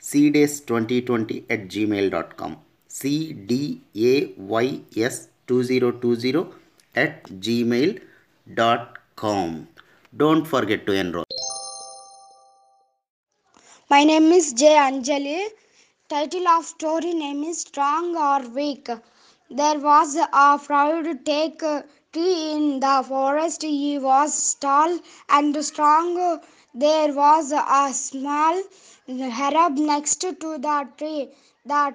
cdays2020 at gmail.com cdays2020 at gmail.com don't forget to enroll My name is J. Anjali. Title of story name is Strong or Weak. There was a proud take tree in the forest. He was tall and strong. There was a small herb next to the tree. The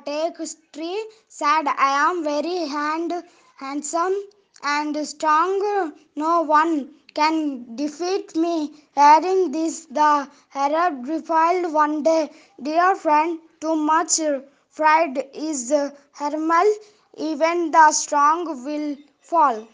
tree said, I am very hand, handsome and strong. No one can defeat me. Hearing this, the herald replied one day, Dear friend, too much pride is harmful. Even the strong will fall.